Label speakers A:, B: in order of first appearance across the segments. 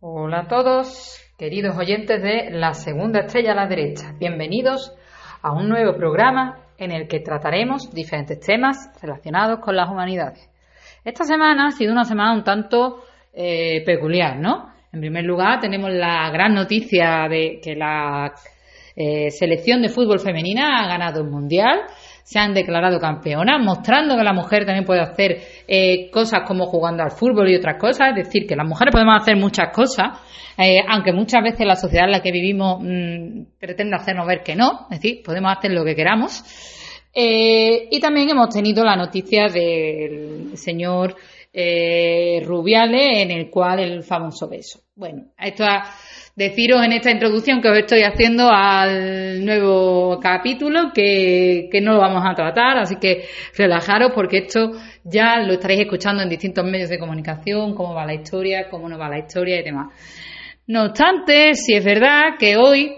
A: Hola a todos, queridos oyentes de La Segunda Estrella a la Derecha. Bienvenidos a un nuevo programa en el que trataremos diferentes temas relacionados con las humanidades. Esta semana ha sido una semana un tanto eh, peculiar, ¿no? En primer lugar, tenemos la gran noticia de que la eh, selección de fútbol femenina ha ganado el mundial se han declarado campeonas, mostrando que la mujer también puede hacer eh, cosas como jugando al fútbol y otras cosas, es decir, que las mujeres podemos hacer muchas cosas, eh, aunque muchas veces la sociedad en la que vivimos mm, pretende hacernos ver que no, es decir, podemos hacer lo que queramos. Eh, y también hemos tenido la noticia del señor Rubiales, en el cual el famoso beso. Bueno, esto ha deciros en esta introducción que os estoy haciendo al nuevo capítulo que, no lo vamos a tratar, así que relajaros porque esto ya lo estaréis escuchando en distintos medios de comunicación, cómo va la historia, cómo no va la historia y demás. No obstante, si es verdad que hoy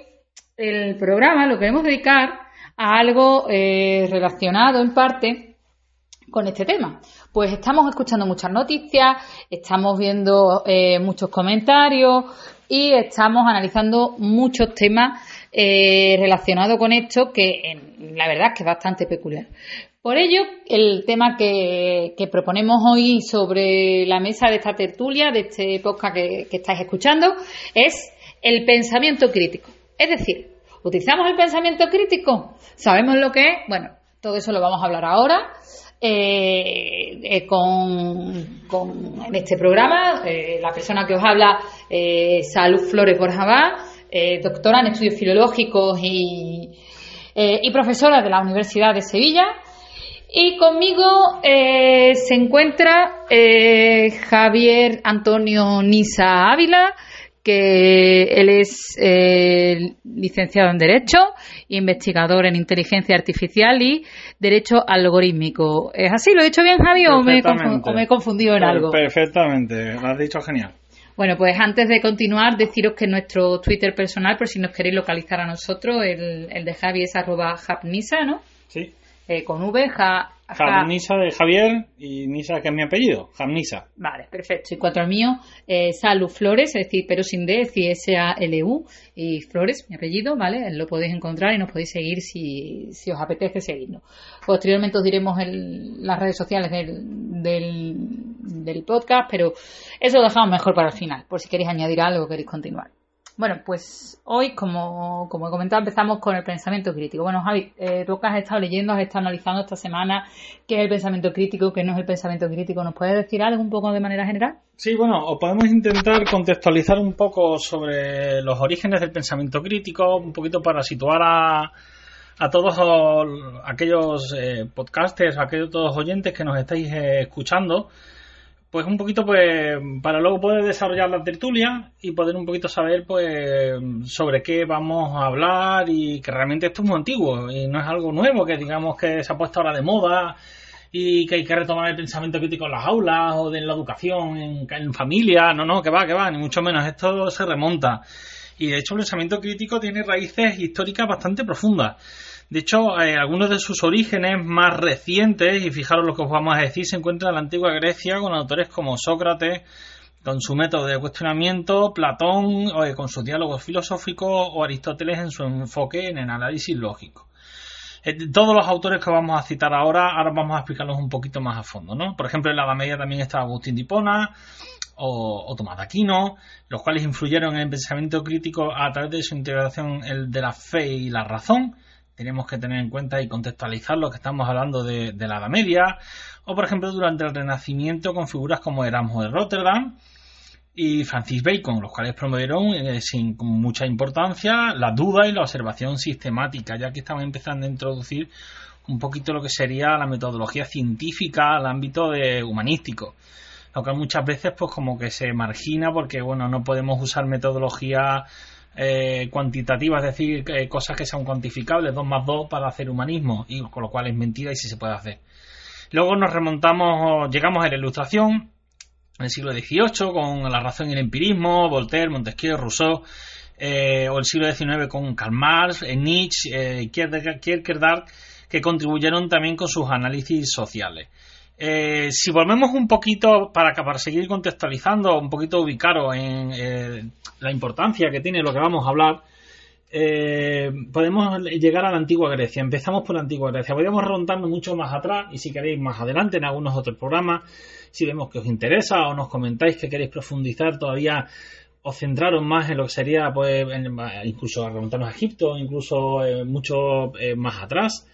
A: el programa lo queremos dedicar a algo eh, relacionado en parte con este tema. Pues estamos escuchando muchas noticias, estamos viendo eh, muchos comentarios, y estamos analizando muchos temas eh, relacionados con esto que la verdad es que es bastante peculiar. Por ello, el tema que, proponemos hoy sobre la mesa de esta tertulia, de este podcast que, que estáis escuchando, es el pensamiento crítico. Es decir, ¿utilizamos el pensamiento crítico? ¿Sabemos lo que es? Bueno, todo eso lo vamos a hablar ahora. Eh, eh, con, en este programa. Eh, la persona que os habla, Salud Flores Borjabá, doctora en estudios filológicos y, y, profesora de la Universidad de Sevilla. Y conmigo se encuentra Javier Antonio Nisa Ávila, que él es eh, licenciado en Derecho, investigador en Inteligencia Artificial y Derecho Algorítmico. ¿Es así? ¿Lo he dicho bien, Javi, o me, he confundido en algo?
B: Perfectamente, lo has dicho genial.
A: Bueno, pues antes de continuar, deciros que nuestro Twitter personal, por si nos queréis localizar a nosotros, el, el de Javi es arroba japnisa, ¿no?
B: Sí.
A: Eh, con V, ja,
B: Jamnisa de Javier y Nisa, que es mi apellido, Jamnisa.
A: Vale, perfecto. Y cuanto al mío, eh, Salu Flores, es decir, pero sin D, es decir, S-A-L-U, y Flores, mi apellido, ¿vale? Lo podéis encontrar y nos podéis seguir si, si os apetece seguirnos. Posteriormente os diremos el, las redes sociales del, del, del podcast, pero eso lo dejamos mejor para el final, por si queréis añadir algo o queréis continuar. Bueno, pues hoy, como, como he comentado, empezamos con el pensamiento crítico. Bueno, Javi, eh, tú que has estado leyendo, has estado analizando esta semana qué es el pensamiento crítico, qué no es el pensamiento crítico. ¿Nos puedes decir algo un poco de manera general?
B: Sí, bueno, o podemos intentar contextualizar un poco sobre los orígenes del pensamiento crítico, un poquito para situar a, a todos aquellos eh, podcasters, a aquellos todos oyentes que nos estáis eh, escuchando pues un poquito pues para luego poder desarrollar la tertulia y poder un poquito saber pues sobre qué vamos a hablar y que realmente esto es muy antiguo y no es algo nuevo que digamos que se ha puesto ahora de moda y que hay que retomar el pensamiento crítico en las aulas o de la educación en, en familia, no, no, que va, que va, ni mucho menos, esto se remonta. Y de hecho el pensamiento crítico tiene raíces históricas bastante profundas de hecho, eh, algunos de sus orígenes más recientes, y fijaros lo que os vamos a decir, se encuentran en la antigua Grecia con autores como Sócrates, con su método de cuestionamiento, Platón eh, con sus diálogos filosóficos o Aristóteles en su enfoque en el análisis lógico. Eh, todos los autores que vamos a citar ahora, ahora vamos a explicarlos un poquito más a fondo, ¿no? Por ejemplo, en la Edad Media también estaba Agustín de Hipona o, Tomás de Aquino, los cuales influyeron en el pensamiento crítico a través de su integración el de la fe y la razón, tenemos que tener en cuenta y contextualizar lo que estamos hablando de, la Edad Media, o por ejemplo durante el Renacimiento con figuras como Erasmo de Rotterdam y Francis Bacon, los cuales promovieron eh, sin mucha importancia la duda y la observación sistemática, ya que estaban empezando a introducir un poquito lo que sería la metodología científica al ámbito de humanístico. Lo que muchas veces pues como que se margina porque bueno no podemos usar metodología eh, cuantitativa, es decir, cosas que sean cuantificables, 2 más 2 para hacer humanismo, y con lo cual es mentira y sí se puede hacer. Luego nos remontamos, llegamos a la ilustración, en el siglo XVIII, con la razón y el empirismo, Voltaire, Montesquieu, Rousseau, eh, o el siglo XIX con Karl Marx, eh, Nietzsche, Kierkegaard, que contribuyeron también con sus análisis sociales. Eh, si volvemos un poquito para, para seguir contextualizando, un poquito ubicaros en eh, la importancia que tiene lo que vamos a hablar, eh, podemos llegar a la antigua Grecia. Empezamos por la antigua Grecia. Podríamos remontarnos mucho más atrás y si queréis más adelante en algunos otros programas, si vemos que os interesa o nos comentáis que queréis profundizar todavía o centraros más en lo que sería, pues, incluso remontarnos a Egipto, incluso mucho más atrás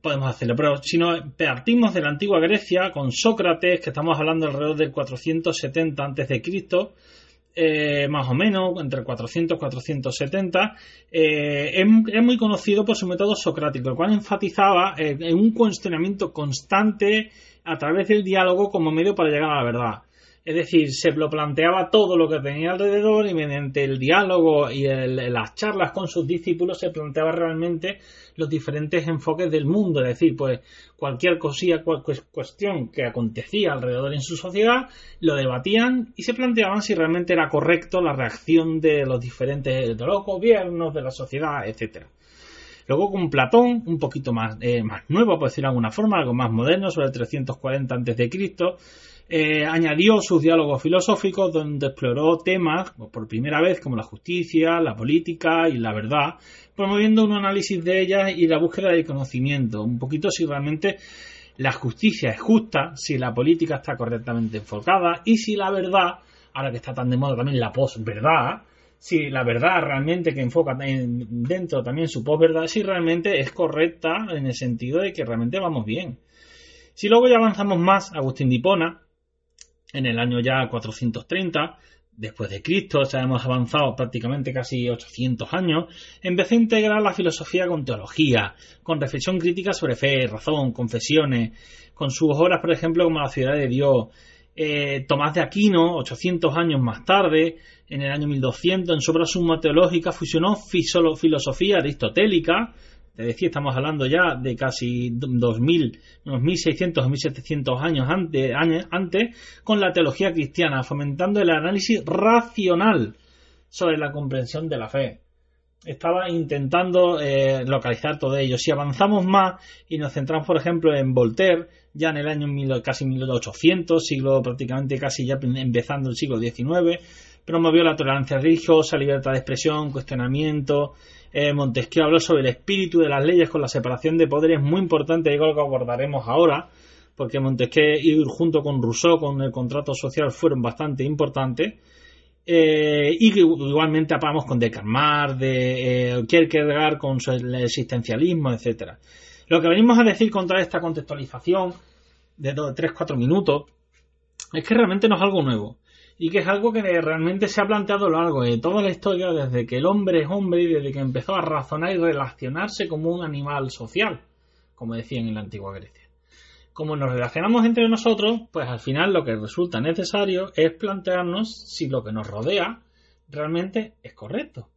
B: podemos hacerlo. Pero si nos partimos de la antigua Grecia con Sócrates, que estamos hablando alrededor del 470 a.C., eh, más o menos, entre 400 y 470, eh, es, muy conocido por su método socrático, el cual enfatizaba eh, en un cuestionamiento constante a través del diálogo como medio para llegar a la verdad. Es decir, se lo planteaba todo lo que tenía alrededor y mediante el diálogo y las charlas con sus discípulos se planteaba realmente los diferentes enfoques del mundo. Es decir, pues cualquier cosilla, cualquier cuestión que acontecía alrededor en su sociedad, lo debatían y se planteaban si realmente era correcto la reacción de los diferentes, de los gobiernos, de la sociedad, etcétera. Luego con Platón, un poquito más, eh, más nuevo, por decir de alguna forma, algo más moderno, sobre el 340 a.C., eh, añadió sus diálogos filosóficos donde exploró temas por primera vez como la justicia, la política y la verdad, promoviendo un análisis de ellas y la búsqueda de conocimiento, un poquito si realmente la justicia es justa, si la política está correctamente enfocada y si la verdad, ahora que está tan de moda también la posverdad, si la verdad realmente que enfoca dentro también su posverdad, si realmente es correcta en el sentido de que realmente vamos bien. Si luego ya avanzamos más, Agustín de Hipona, en el año ya 430 después de Cristo, ya hemos avanzado prácticamente casi 800 años, empezó a integrar la filosofía con teología, con reflexión crítica sobre fe, razón, confesiones, con sus obras, por ejemplo, como La ciudad de Dios. Eh, Tomás de Aquino, 800 años más tarde, en el año 1200, en su obra Suma Teológica, fusionó filosofía aristotélica, es decir, estamos hablando ya de casi 2000, unos 1600 o 1700 años antes, antes, con la teología cristiana, fomentando el análisis racional sobre la comprensión de la fe. Estaba intentando eh, localizar todo ello. Si avanzamos más y nos centramos, por ejemplo, en Voltaire, ya en el año casi 1800, siglo prácticamente casi ya empezando el siglo XIX, promovió la tolerancia religiosa, libertad de expresión, cuestionamiento, eh, Montesquieu habló sobre el espíritu de las leyes con la separación de poderes, muy importante, algo que abordaremos ahora, porque Montesquieu junto con Rousseau con el contrato social fueron bastante importantes. Eh, y que igualmente apagamos con Descartes, de eh, Kierkegaard con el existencialismo, etcétera. Lo que venimos a decir contra esta contextualización de 3-4 minutos es que realmente no es algo nuevo y que es algo que realmente se ha planteado a lo largo de toda la historia desde que el hombre es hombre y desde que empezó a razonar y relacionarse como un animal social, como decían en la antigua Grecia. Como nos relacionamos entre nosotros, pues al final lo que resulta necesario es plantearnos si lo que nos rodea realmente es correcto.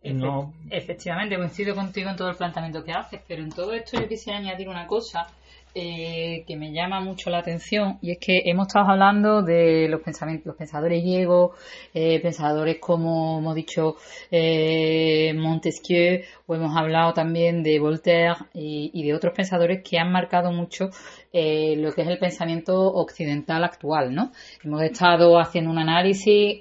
A: Y no... Efectivamente, coincido contigo en todo el planteamiento que haces, pero en todo esto yo quisiera añadir una cosa eh, que me llama mucho la atención y es que hemos estado hablando de los pensamientos, los pensadores griegos, eh, pensadores como hemos dicho eh, Montesquieu o hemos hablado también de Voltaire y, de otros pensadores que han marcado mucho eh, lo que es el pensamiento occidental actual, ¿no? Hemos estado haciendo un análisis,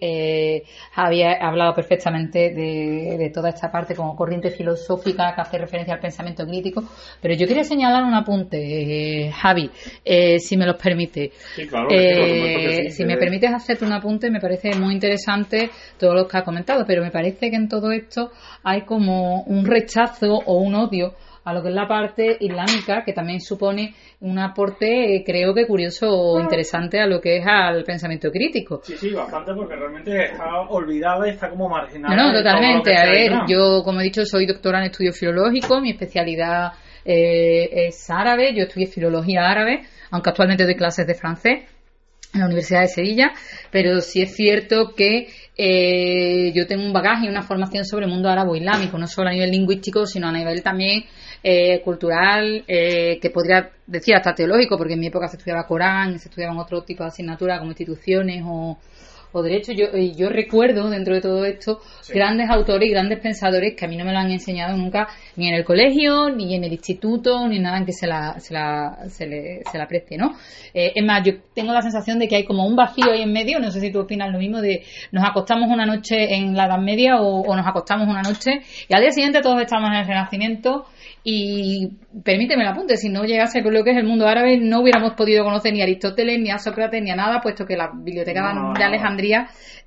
A: había hablado perfectamente de, toda esta parte como corriente filosófica que hace referencia al pensamiento crítico, pero yo quería señalar un apunte, eh, Javi, si me los permite. si me permites hacerte un apunte, me parece muy interesante todo lo que has comentado, pero me parece que en todo esto hay como un rechazo o un odio a lo que es la parte islámica, que también supone un aporte, eh, creo que curioso o interesante a lo que es al pensamiento crítico.
B: Sí, sí, bastante, porque realmente está olvidada y está como marginada.
A: No, no, totalmente. A ver, yo, como he dicho, soy doctora en estudios filológicos, mi especialidad eh, es árabe, yo estudié filología árabe, aunque actualmente doy clases de francés en la Universidad de Sevilla, pero sí es cierto que eh, yo tengo un bagaje y una formación sobre el mundo árabe-islámico, no solo a nivel lingüístico, sino a nivel también eh, cultural, eh, que podría decir hasta teológico, porque en mi época se estudiaba Corán, se estudiaban otro tipo de asignaturas como instituciones o, o derecho. Yo, yo recuerdo dentro de todo esto grandes autores y grandes pensadores que a mí no me lo han enseñado nunca ni en el colegio, ni en el instituto, ni nada en que se la, se la, se le, se la preste, ¿no? Eh, es más, yo tengo la sensación de que hay como un vacío ahí en medio, no sé si tú opinas lo mismo, de nos acostamos una noche en la Edad Media o, o nos acostamos una noche y al día siguiente todos estamos en el Renacimiento y permíteme el apunte, si no llegase con lo que es el mundo árabe, no hubiéramos podido conocer ni a Aristóteles, ni a Sócrates, ni a nada, puesto que la biblioteca de Alejandría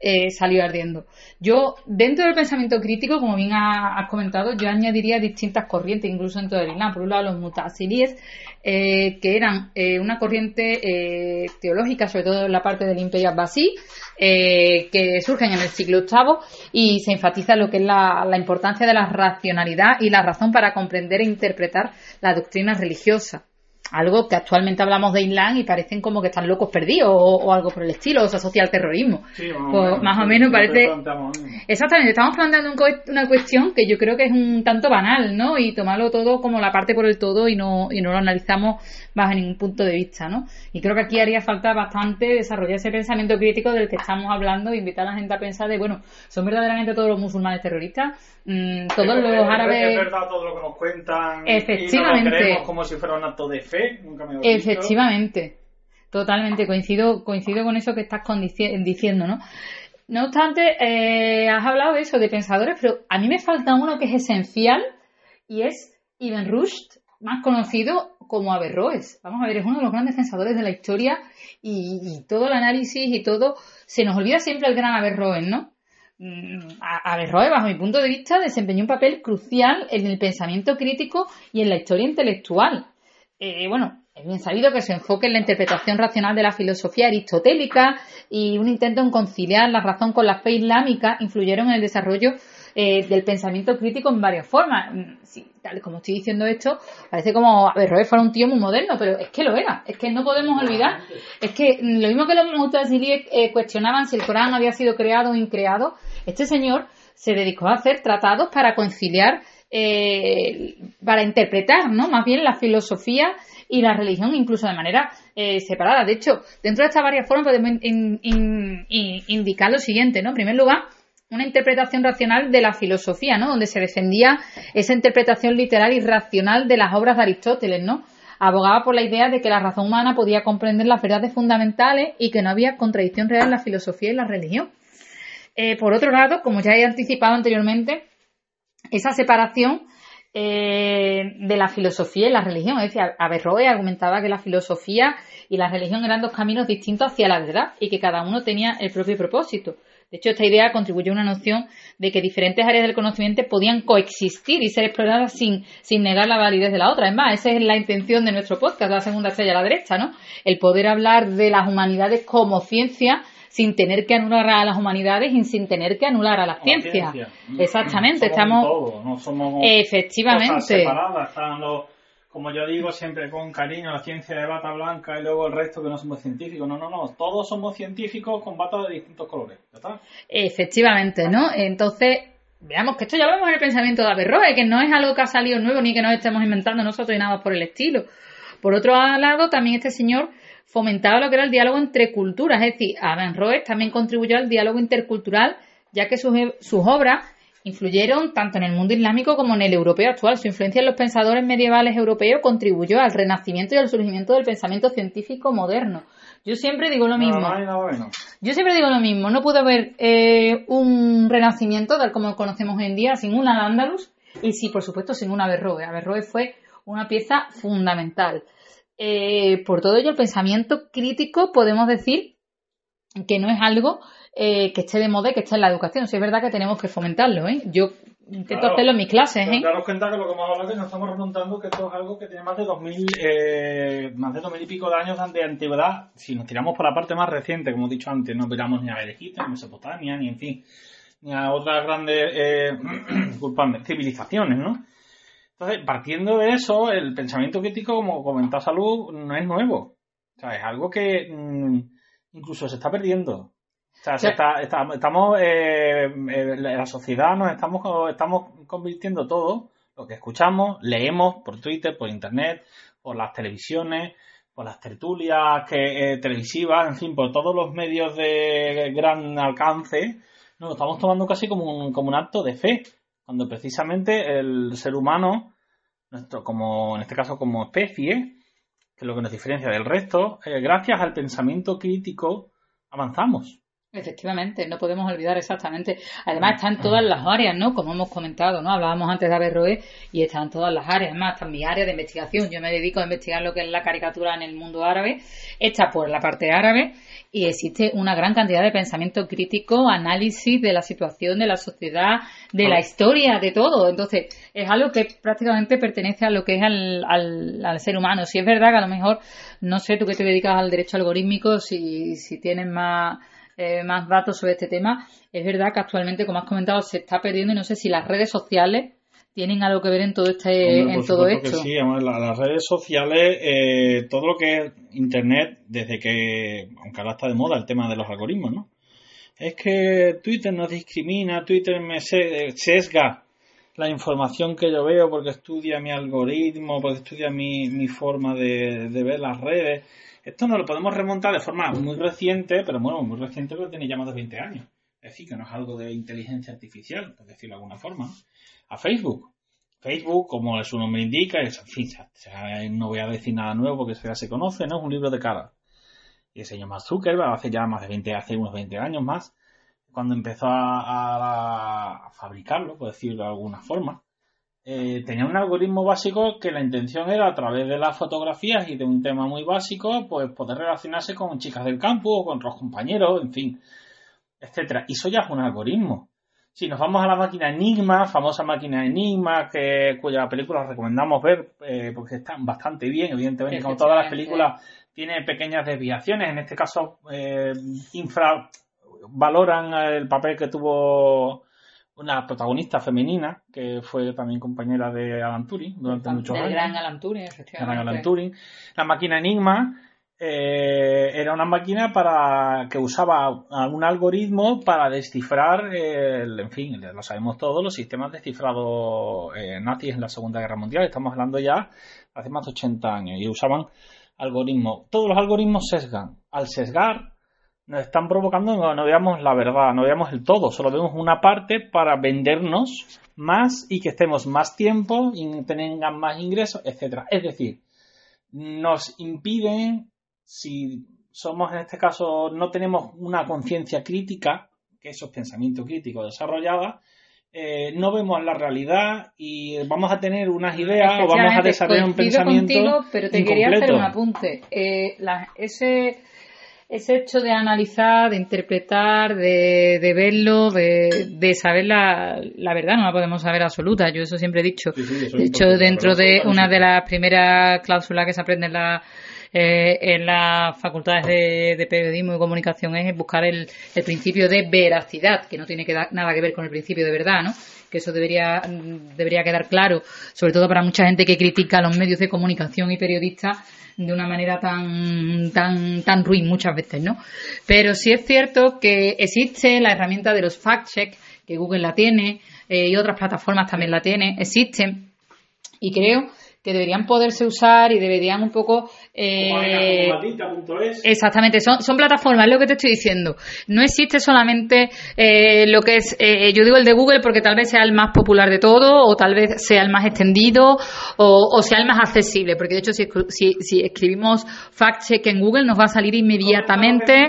A: eh, salió ardiendo. Yo, dentro del pensamiento crítico, como bien has comentado, yo añadiría distintas corrientes, incluso dentro del Islam. Por un lado, los mutasiríes, eh, que eran eh, una corriente teológica, sobre todo en la parte del Imperio Abbasí, que surgen en el siglo VIII y se enfatiza lo que es la, la importancia de la racionalidad y la razón para comprender e interpretar la doctrina religiosa. Algo que actualmente hablamos de Islam y parecen como que están locos perdidos o, algo por el estilo, o se asocia al terrorismo. Pues más o menos parece. Exactamente, estamos planteando una cuestión que yo creo que es un tanto banal, ¿no? Y tomarlo todo como la parte por el todo y no, y no lo analizamos bajo ningún punto de vista, ¿no? Y creo que aquí haría falta bastante desarrollar ese pensamiento crítico del que estamos hablando e invitar a la gente a pensar de, bueno, ¿son verdaderamente todos los musulmanes terroristas? Mm, todos los árabes.
B: Es verdad todo lo que nos cuentan.
A: Efectivamente.
B: Y como si fuera un acto de fe.
A: Efectivamente. Totalmente. Coincido, coincido con eso que estás diciendo, ¿no? No obstante, eh, has hablado de eso, de pensadores, pero a mí me falta uno que es esencial y es Ibn Rushd, más conocido como Averroes. Vamos a ver, es uno de los grandes pensadores de la historia y, y todo el análisis y todo. Se nos olvida siempre el gran Averroes, ¿no? Mm, Averroes, bajo mi punto de vista, desempeñó un papel crucial en el pensamiento crítico y en la historia intelectual. Eh, bueno, es bien sabido que su enfoque en la interpretación racional de la filosofía aristotélica y un intento en conciliar la razón con la fe islámica influyeron en el desarrollo eh, del pensamiento crítico en varias formas. Mm, tal como estoy diciendo esto, parece como Averroes fuera un tío muy moderno, pero es que lo era. Es que no podemos olvidar. Es que mm, lo mismo que los mutazilíes eh, cuestionaban si el Corán había sido creado o increado, este señor se dedicó a hacer tratados para conciliar, eh, para interpretar, ¿no? Más bien la filosofía y la religión, incluso de manera eh, separada. De hecho, dentro de estas varias formas podemos indicar lo siguiente, ¿no? En primer lugar, una interpretación racional de la filosofía, ¿no? Donde se defendía esa interpretación literal y racional de las obras de Aristóteles, ¿no? Abogaba por la idea de que la razón humana podía comprender las verdades fundamentales y que no había contradicción real en la filosofía y la religión. Eh, por otro lado, como ya he anticipado anteriormente, esa separación eh, de la filosofía y la religión. Es decir, Averroes argumentaba que la filosofía y la religión eran dos caminos distintos hacia la verdad y que cada uno tenía el propio propósito. De hecho, esta idea contribuyó a una noción de que diferentes áreas del conocimiento podían coexistir y ser exploradas sin, sin negar la validez de la otra. Es más, esa es la intención de nuestro podcast, la segunda estrella a la derecha, ¿no? El poder hablar de las humanidades como ciencia sin tener que anular a las humanidades y sin tener que anular a la ciencia. Exactamente, estamos.
B: no somos
A: Efectivamente. Cosas
B: separadas, están los, como yo digo siempre con cariño, la ciencia de bata blanca y luego el resto que no somos científicos. No, no, no, todos somos científicos con bata de distintos colores.
A: Efectivamente, ¿no? Entonces, veamos que esto ya lo vemos en el pensamiento de Averroes, que no es algo que ha salido nuevo ni que nos estemos inventando nosotros y nada por el estilo. Por otro lado, también este señor fomentaba lo que era el diálogo entre culturas, es decir, Averroes también contribuyó al diálogo intercultural, ya que sus, sus obras influyeron tanto en el mundo islámico como en el europeo actual. Su influencia en los pensadores medievales europeos contribuyó al renacimiento y al surgimiento del pensamiento científico moderno. Yo siempre digo lo mismo. Yo siempre digo lo mismo. No puede haber eh, un renacimiento tal como lo conocemos hoy en día sin un Al-Ándalus y sí, por supuesto, sin un Averroes. Averroes fue una pieza fundamental. Eh, por todo ello, el pensamiento crítico podemos decir que no es algo eh, que esté de moda y que esté en la educación. Si es verdad que tenemos que fomentarlo, ¿eh? Yo intento hacerlo en mis clases, ¿eh?
B: Daros cuenta que lo que hemos hablado que nos estamos remontando que esto es algo que tiene más de 2000, eh, más de 2000 y pico de años de antigüedad. Si nos tiramos por la parte más reciente, como he dicho antes, no miramos ni a Egipto, ni a Mesopotamia, ni en fin, ni a otras grandes, eh, civilizaciones, ¿no? Entonces, partiendo de eso, el pensamiento crítico, como comentaba Salud, no es nuevo. O sea, es algo que mm, incluso se está perdiendo. O sea, está, estamos, eh, eh, la sociedad nos estamos, estamos convirtiendo todo, lo que escuchamos, leemos por Twitter, por Internet, por las televisiones, por las tertulias que, eh, televisivas, en fin, por todos los medios de gran alcance, nos lo estamos tomando casi como un, como un acto de fe, cuando precisamente el ser humano, nuestro, como en este caso como especie, que es lo que nos diferencia del resto, eh, gracias al pensamiento crítico avanzamos.
A: Efectivamente, no podemos olvidar exactamente. Además, está en todas las áreas, ¿no? Como hemos comentado, ¿no? Hablábamos antes de Averroes y está en todas las áreas. Además, está en mi área de investigación. Yo me dedico a investigar lo que es la caricatura en el mundo árabe. Está por la parte árabe y existe una gran cantidad de pensamiento crítico, análisis de la situación de la sociedad, de la historia, de todo. Entonces, es algo que prácticamente pertenece a lo que es al, al, al ser humano. Si es verdad que a lo mejor, no sé, tú que te dedicas al derecho algorítmico, si, si tienes más eh, más datos sobre este tema. Es verdad que actualmente, como has comentado, se está perdiendo y no sé si las redes sociales tienen algo que ver en todo este en todo esto.
B: sí, las redes sociales, eh, todo lo que es Internet, desde que, aunque ahora está de moda el tema de los algoritmos, ¿no? Es que Twitter nos discrimina, Twitter me sesga la información que yo veo porque estudia mi algoritmo, porque estudia mi, mi forma de, de ver las redes. Esto no lo podemos remontar de forma muy reciente, pero bueno, muy reciente pero tiene ya más de 20 años. Es decir, que no es algo de inteligencia artificial, por decirlo de alguna forma. A Facebook. Facebook, como su nombre indica, es, en fin, no voy a decir nada nuevo porque eso ya se conoce, ¿no? Es un libro de cara. Y se llama Zuckerberg, hace ya más de 20, hace unos 20 años más, cuando empezó a, a fabricarlo, por decirlo de alguna forma. Eh, tenía un algoritmo básico que la intención era a través de las fotografías y de un tema muy básico, pues poder relacionarse con chicas del campo o con otros compañeros, en fin, etcétera. Y eso ya es un algoritmo. Si nos vamos a la máquina Enigma, famosa máquina Enigma, que, cuya película recomendamos ver eh, porque están bastante bien, evidentemente, como todas las películas, tiene pequeñas desviaciones. En este caso, eh, infravaloran el papel que tuvo una protagonista femenina que fue también compañera de Alan Turing durante muchos años.
A: Gran Alan Turing, efectivamente.
B: Alan Turing. La máquina Enigma eh, era una máquina para que usaba un algoritmo para descifrar, el, en fin, lo sabemos todos, los sistemas descifrados eh, nazis en la Segunda Guerra Mundial. Estamos hablando ya hace más de 80 años y usaban algoritmos. Todos los algoritmos sesgan. Al sesgar, nos están provocando que no veamos la verdad, no veamos el todo, solo vemos una parte para vendernos más y que estemos más tiempo y tengan más ingresos, etcétera. Es decir, nos impiden, si somos en este caso, no tenemos una conciencia crítica, que esos pensamientos críticos desarrollada, eh, no vemos la realidad y vamos a tener unas ideas o vamos a desarrollar un pensamiento. Contigo,
A: pero te quería hacer un apunte. Eh, ese ese hecho de analizar, de interpretar, de, de verlo, de, de saber la, la, verdad, no la podemos saber absoluta, yo eso siempre he dicho. de hecho, dentro de una de las primeras cláusulas que se aprende en la eh, en las facultades de, periodismo y comunicación es buscar el, el, principio de veracidad, que no tiene que dar, nada que ver con el principio de verdad, ¿no? Que eso debería, debería quedar claro, sobre todo para mucha gente que critica los medios de comunicación y periodistas de una manera tan, tan, tan ruin muchas veces, ¿no? Pero sí es cierto que existe la herramienta de los fact-check, que Google la tiene eh, y otras plataformas también la tienen, existen. Y creo que deberían poderse usar y deberían un poco... Eh, exactamente, son, son plataformas, es lo que te estoy diciendo. No existe solamente eh, lo que es, eh, yo digo el de Google porque tal vez sea el más popular de todo, o tal vez sea el más extendido, o, sea el más accesible, porque de hecho si, si, si escribimos fact-check en Google nos va a salir inmediatamente...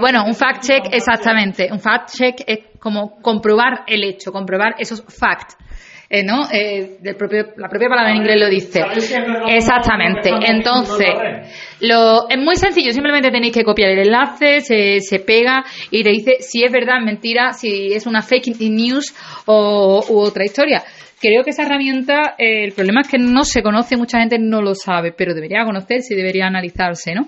A: bueno, un fact-check, exactamente, un fact-check es como comprobar el hecho, comprobar esos facts. Eh, ¿no? Eh, del propio, la propia palabra en inglés lo dice. Exactamente. Entonces, lo, es muy sencillo, simplemente tenéis que copiar el enlace, se, se pega y te dice si es verdad, mentira, si es una fake news o, u otra historia. Creo que esa herramienta, eh, el problema es que no se conoce, mucha gente no lo sabe, pero debería conocerse y debería analizarse, ¿no?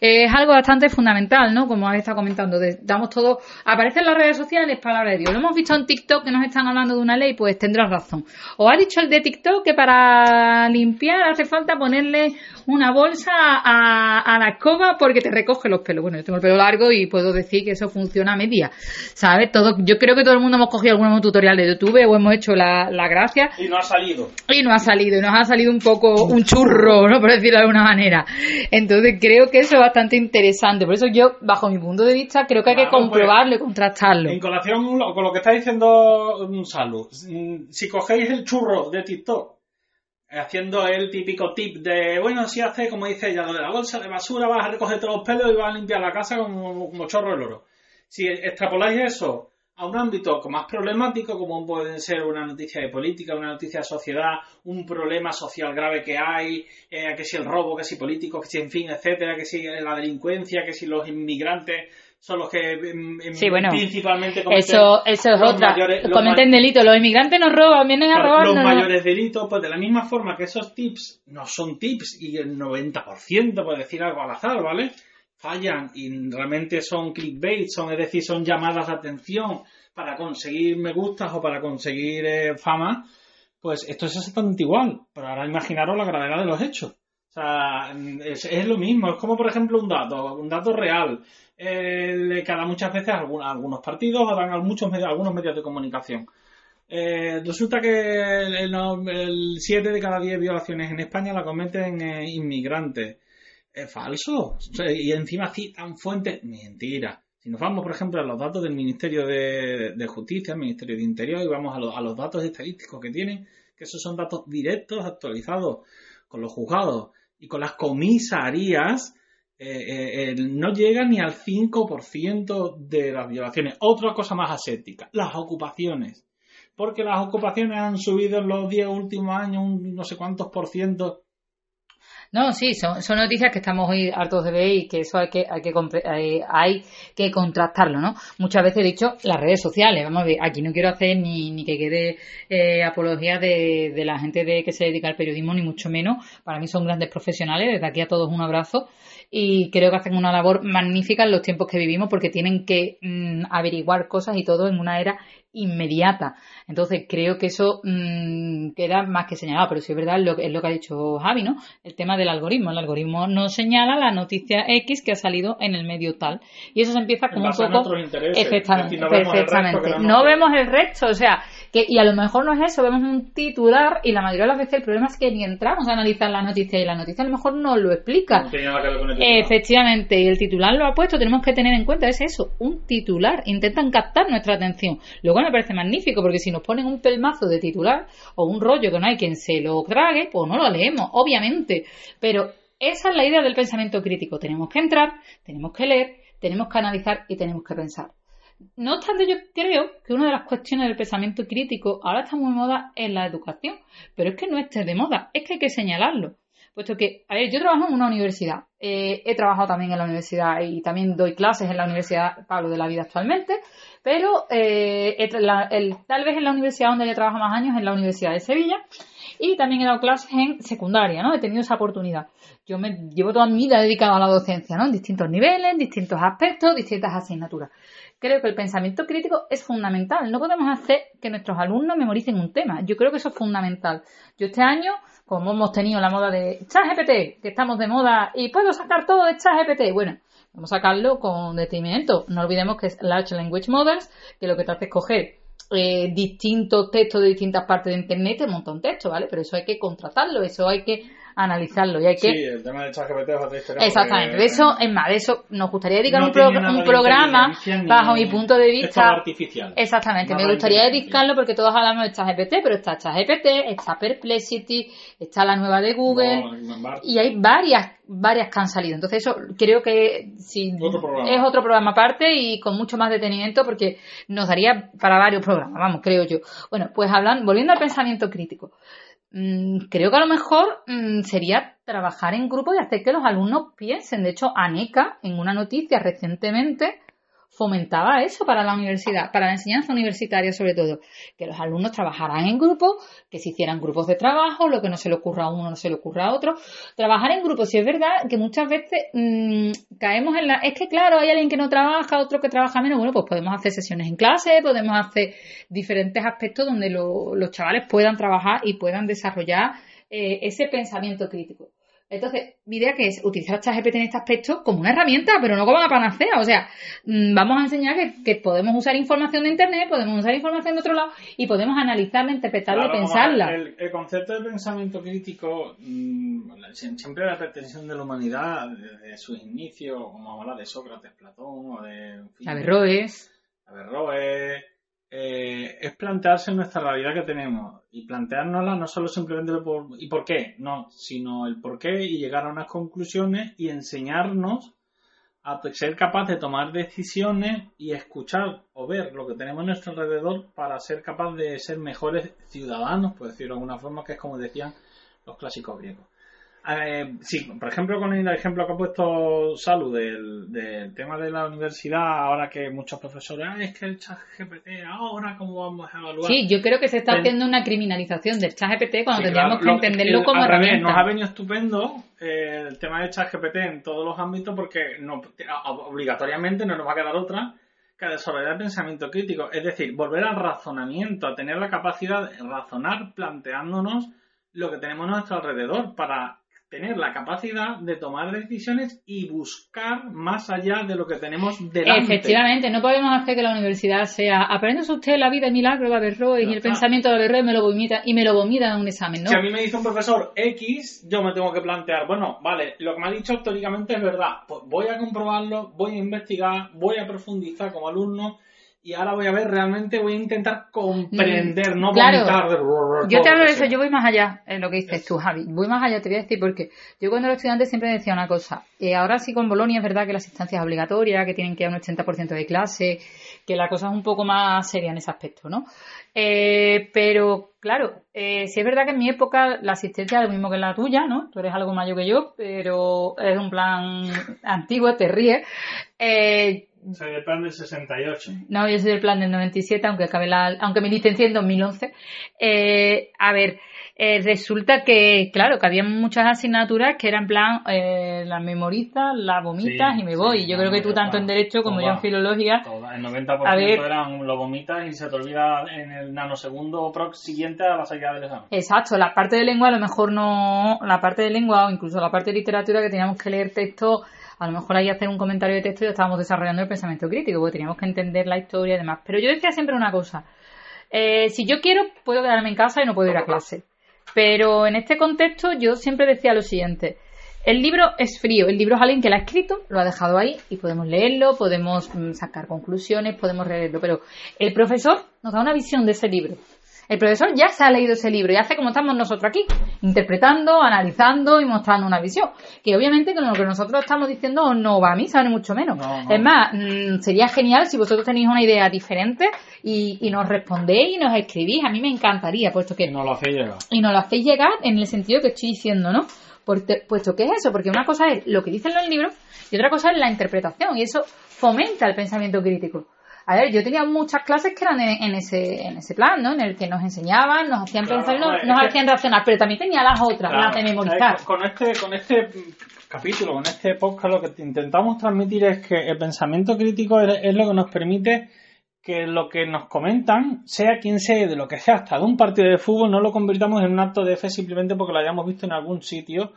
A: Eh, es algo bastante fundamental, ¿no? Como has estado comentando, damos todo, aparece en las redes sociales, palabra de Dios. Lo hemos visto en TikTok que nos están hablando de una ley, pues tendrás razón. O ha dicho el de TikTok que para limpiar hace falta ponerle una bolsa a, la escoba porque te recoge los pelos. Bueno, yo tengo el pelo largo y puedo decir que eso funciona a media. ¿Sabes? Todo, yo creo que todo el mundo hemos cogido algún tutorial de YouTube o hemos hecho la, la gracia.
B: Y no ha salido.
A: Y no ha salido, y nos ha salido un poco un churro, ¿no? Por decirlo de alguna manera. Entonces creo que eso es bastante interesante. Por eso yo, bajo mi punto de vista, creo que hay que pues, comprobarlo y contrastarlo.
B: En colación con lo que está diciendo mm, Salud, mm, si cogéis el churro de TikTok haciendo el típico tip de, bueno, si hace, como dice ella, de la bolsa de basura, vas a recoger todos los pelos y vas a limpiar la casa como, como chorro el oro. Si extrapoláis eso a un ámbito más problemático, como puede ser una noticia de política, una noticia de sociedad, un problema social grave que hay, eh, que si el robo, que si político, que si en fin, etcétera, que si la delincuencia, que si los inmigrantes son los que mm, mm,
A: sí, bueno,
B: principalmente
A: cometen eso, eso es otra. cometen delitos, los inmigrantes nos roban, vienen a robar.
B: Los mayores delitos, pues de la misma forma que esos tips no son tips y el 90%, por decir algo al azar, ¿vale? Fallan y realmente son clickbait, son, es decir, son llamadas de atención para conseguir me gustas o para conseguir eh, fama, pues esto es exactamente igual. Pero ahora imaginaros la gravedad de los hechos. O sea, es, es, lo mismo, es como por ejemplo un dato, un dato real eh, que muchas veces algunos, algunos partidos o dan a muchos medios, algunos medios de comunicación. Eh, resulta que el, 7 de cada 10 violaciones en España la cometen eh, inmigrantes. Es falso. y encima citan fuentes. Mentira. Si nos vamos, por ejemplo, a los datos del Ministerio de, Justicia, el Ministerio de Interior, y vamos a, los datos estadísticos que tienen, que esos son datos directos actualizados con los juzgados y con las comisarías, eh, eh, no llega ni al 5% de las violaciones. Otra cosa más aséptica, las ocupaciones. Porque las ocupaciones han subido en los 10 últimos años un no sé cuántos por ciento.
A: No, sí, son, noticias que estamos hoy hartos de ver y que eso hay que, hay que, eh, hay que contrastarlo, ¿no? Muchas veces he dicho las redes sociales, vamos a ver, aquí no quiero hacer ni, ni que quede apología de, de la gente de que se dedica al periodismo, ni mucho menos. Para mí son grandes profesionales, desde aquí a todos un abrazo y creo que hacen una labor magnífica en los tiempos que vivimos porque tienen que mm, averiguar cosas y todo en una era inmediata. Entonces creo que eso mmm, queda más que señalado, pero sí es verdad, es lo, es lo que ha dicho Javi, ¿no? El tema del algoritmo. El algoritmo no señala la noticia X que ha salido en el medio tal. Y eso se empieza como un poco... Efectivamente, no perfectamente. Vemos no, vemos el resto, o sea, que, y a lo mejor no es eso, vemos un titular y la mayoría de las veces el problema es que ni entramos a analizar la noticia y la noticia a lo mejor no lo explica. Efectivamente, y el titular lo ha puesto, tenemos que tener en cuenta, es eso, un titular. Intentan captar nuestra atención. Luego me parece magnífico, porque si nos ponen un pelmazo de titular o un rollo que no hay quien se lo trague, pues no lo leemos, obviamente. Pero esa es la idea del pensamiento crítico. Tenemos que entrar, tenemos que leer, tenemos que analizar y tenemos que pensar. No obstante, yo creo que una de las cuestiones del pensamiento crítico ahora está muy moda en la educación, pero es que no esté de moda, es que hay que señalarlo. Puesto que, a ver, yo trabajo en una universidad, eh, he trabajado también en la universidad y también doy clases en la Universidad Pablo de la Vida actualmente, pero eh, tal vez en la universidad donde yo trabajo más años, en la Universidad de Sevilla, y también he dado clases en secundaria, ¿no? He tenido esa oportunidad. Yo me llevo toda mi vida dedicada a la docencia, ¿no? En distintos niveles, en distintos aspectos, distintas asignaturas. Creo que el pensamiento crítico es fundamental. No podemos hacer que nuestros alumnos memoricen un tema. Yo creo que eso es fundamental. Yo este año, como hemos tenido la moda de ChatGPT, que estamos de moda y puedo sacar todo de ChatGPT, bueno, Vamos a sacarlo con detenimiento. No olvidemos que es Large Language Models, que lo que te hace es coger eh, distintos textos de distintas partes de Internet un montón de textos, ¿vale? Pero eso hay que contratarlo, eso hay que analizarlo y hay que...
B: Sí, el tema de ChatGPT es otra historia.
A: Exactamente, de eso, es más, de eso nos gustaría dedicar un, un programa bajo mi punto de vista...
B: artificial.
A: Exactamente, me gustaría dedicarlo porque todos hablamos de ChatGPT, pero está ChatGPT, está Perplexity, está la nueva de Google y hay varias varias que han salido. Entonces eso creo que sí, es otro programa aparte y con mucho más detenimiento porque nos daría para varios programas, vamos, creo yo. Bueno, pues hablando, volviendo al pensamiento crítico. Mm, creo que a lo mejor mm, sería trabajar en grupo y hacer que los alumnos piensen. De hecho, ANECA, en una noticia recientemente, fomentaba eso para la universidad, para la enseñanza universitaria sobre todo, que los alumnos trabajaran en grupo, que se hicieran grupos de trabajo, lo que no se le ocurra a uno no se le ocurra a otro, trabajar en grupo, si es verdad que muchas veces mmm, caemos en la, es que claro, hay alguien que no trabaja, otro que trabaja menos, bueno, pues podemos hacer sesiones en clase, podemos hacer diferentes aspectos donde los chavales puedan trabajar y puedan desarrollar eh, ese pensamiento crítico. Entonces, mi idea que es utilizar ChatGPT en este aspecto como una herramienta, pero no como una panacea. O sea, mm, vamos a enseñar que, podemos usar información de Internet, podemos usar información de otro lado y podemos analizarla, interpretarla y pensarla.
B: el, concepto de pensamiento crítico, mm, siempre la pretensión de la humanidad, desde sus inicios, como habla de Sócrates, Platón o de...
A: Averroes.
B: Averroes eh, es plantearse nuestra realidad que tenemos y planteárnosla no solo simplemente por y por qué, no, sino el por qué y llegar a unas conclusiones y enseñarnos a ser capaz de tomar decisiones y escuchar o ver lo que tenemos a nuestro alrededor para ser capaz de ser mejores ciudadanos, por decirlo de alguna forma, que es como decían los clásicos griegos. Eh, sí, por ejemplo, con el ejemplo que ha puesto Salud del, tema de la universidad, ahora que muchos profesores, ah, es que el chat GPT, ahora cómo vamos a evaluar.
A: Sí, yo creo que se está haciendo una criminalización del chat GPT cuando tendríamos que entenderlo como
B: herramienta. nos ha venido estupendo eh, el tema del chat GPT en todos los ámbitos porque no, obligatoriamente no nos va a quedar otra que desarrollar pensamiento crítico. Es decir, volver al razonamiento, a tener la capacidad de razonar planteándonos lo que tenemos a nuestro alrededor para tener la capacidad de tomar decisiones y buscar más allá de lo que tenemos delante.
A: Efectivamente, no podemos hacer que la universidad sea aprende usted la vida de milagro de Averroes y el pensamiento de Averroes me lo vomita y me lo vomita en un examen, ¿no?
B: Si a mí me dice un profesor X, yo me tengo que plantear, bueno, vale, lo que me ha dicho teóricamente es verdad, pues voy a comprobarlo, voy a investigar, voy a profundizar como alumno y ahora voy a ver realmente, voy a intentar comprender, no
A: claro, Yo te hablo de eso, yo voy más allá, en lo que dices tú, Javi. Voy más allá, te voy a decir, porque yo cuando era estudiante siempre decía una cosa. Eh, ahora sí con Bolonia es verdad que la asistencia es obligatoria, que tienen que ir a un 80% de clase, que la cosa es un poco más seria en ese aspecto, ¿no? Eh, pero, claro, eh, sí es verdad que en mi época la asistencia es lo mismo que la tuya, ¿no? Tú eres algo mayor que yo, pero es un plan antiguo, te ríes.
B: Eh, soy del plan del 68.
A: No, yo soy del plan del 97, aunque, acabe la, aunque me licencié en 2011. Eh, a ver, eh, resulta que, claro, que había muchas asignaturas que eran plan, eh, las memorizas, las vomitas y me voy. yo creo que tú, tanto en Derecho como yo en Filología.
B: El 90% eran lo vomitas y se te olvida en el nanosegundo siguiente a la salida del examen.
A: Exacto, la parte de lengua a lo mejor no. La parte de lengua o incluso la parte de literatura que teníamos que leer texto a lo mejor ahí hacer un comentario de texto y estábamos desarrollando el pensamiento crítico, porque teníamos que entender la historia y demás. Pero yo decía siempre una cosa, eh, si yo quiero, puedo quedarme en casa y no puedo ir a clase. Pero en este contexto yo siempre decía lo siguiente, el libro es frío, el libro es alguien que lo ha escrito, lo ha dejado ahí y podemos leerlo, podemos mm, sacar conclusiones, podemos leerlo, pero el profesor nos da una visión de ese libro. El profesor ya se ha leído ese libro y hace como estamos nosotros aquí, interpretando, analizando y mostrando una visión. Que obviamente con lo que nosotros estamos diciendo no va a mí, sabe mucho menos. Es más, mm, sería genial si vosotros tenéis una idea diferente y, nos respondéis y nos escribís. A mí me encantaría, puesto que...
B: Y nos lo hacéis llegar.
A: Y nos lo hacéis llegar en el sentido que estoy diciendo, ¿no? puesto que es eso, porque una cosa es lo que dicen los libros y otra cosa es la interpretación y eso fomenta el pensamiento crítico. A ver, yo tenía muchas clases que eran en, ese, en ese plan, ¿no? En el que nos enseñaban, nos hacían pensar, nos, nos hacían razonar, pero también tenía las otras, las de memorizar.
B: Con este, con este capítulo, con este podcast, lo que intentamos transmitir es que el pensamiento crítico es, lo que nos permite que lo que nos comentan, sea quien sea, de lo que sea, hasta de un partido de fútbol, no lo convirtamos en un acto de fe simplemente porque lo hayamos visto en algún sitio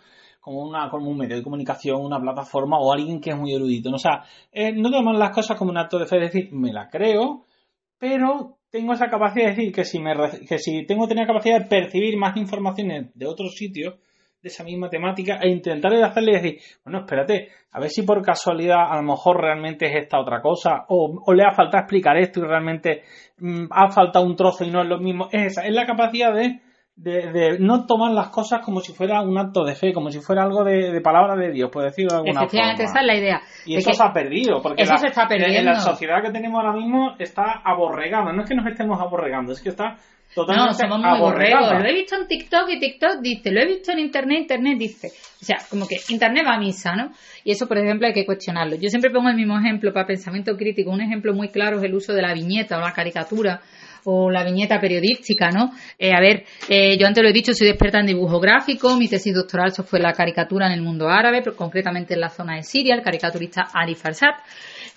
B: como, una, como un medio de comunicación, una plataforma o alguien que es muy erudito. O sea, eh, no tomamos las cosas como un acto de fe, es decir, me la creo, pero tengo esa capacidad de decir que si, me, que si tengo tener capacidad de percibir más informaciones de otros sitios, de esa misma temática, e intentar hacerle decir, bueno, espérate, a ver si por casualidad a lo mejor realmente es esta otra cosa, o, le ha faltado explicar esto y realmente mm, ha faltado un trozo y no es lo mismo. Es esa, es la capacidad de de, no tomar las cosas como si fuera un acto de fe, como si fuera algo de, palabra de Dios, por decirlo de alguna
A: Efectivamente, esa es la idea.
B: Y eso se ha perdido, porque
A: eso se está perdiendo.
B: En la sociedad que tenemos ahora mismo está aborregada. No es que nos estemos aborregando, es que está totalmente no, somos muy Lo
A: he visto en TikTok y TikTok dice, lo he visto en Internet, Internet dice. O sea, como que Internet va a misa, ¿no? Y eso, por ejemplo, hay que cuestionarlo. Yo siempre pongo el mismo ejemplo para pensamiento crítico. Un ejemplo muy claro es el uso de la viñeta o la caricatura o la viñeta periodística, ¿no? Eh, a ver, eh, yo antes lo he dicho, soy experta en dibujo gráfico, mi tesis doctoral fue la caricatura en el mundo árabe, pero concretamente en la zona de Siria, el caricaturista Ali Farsad.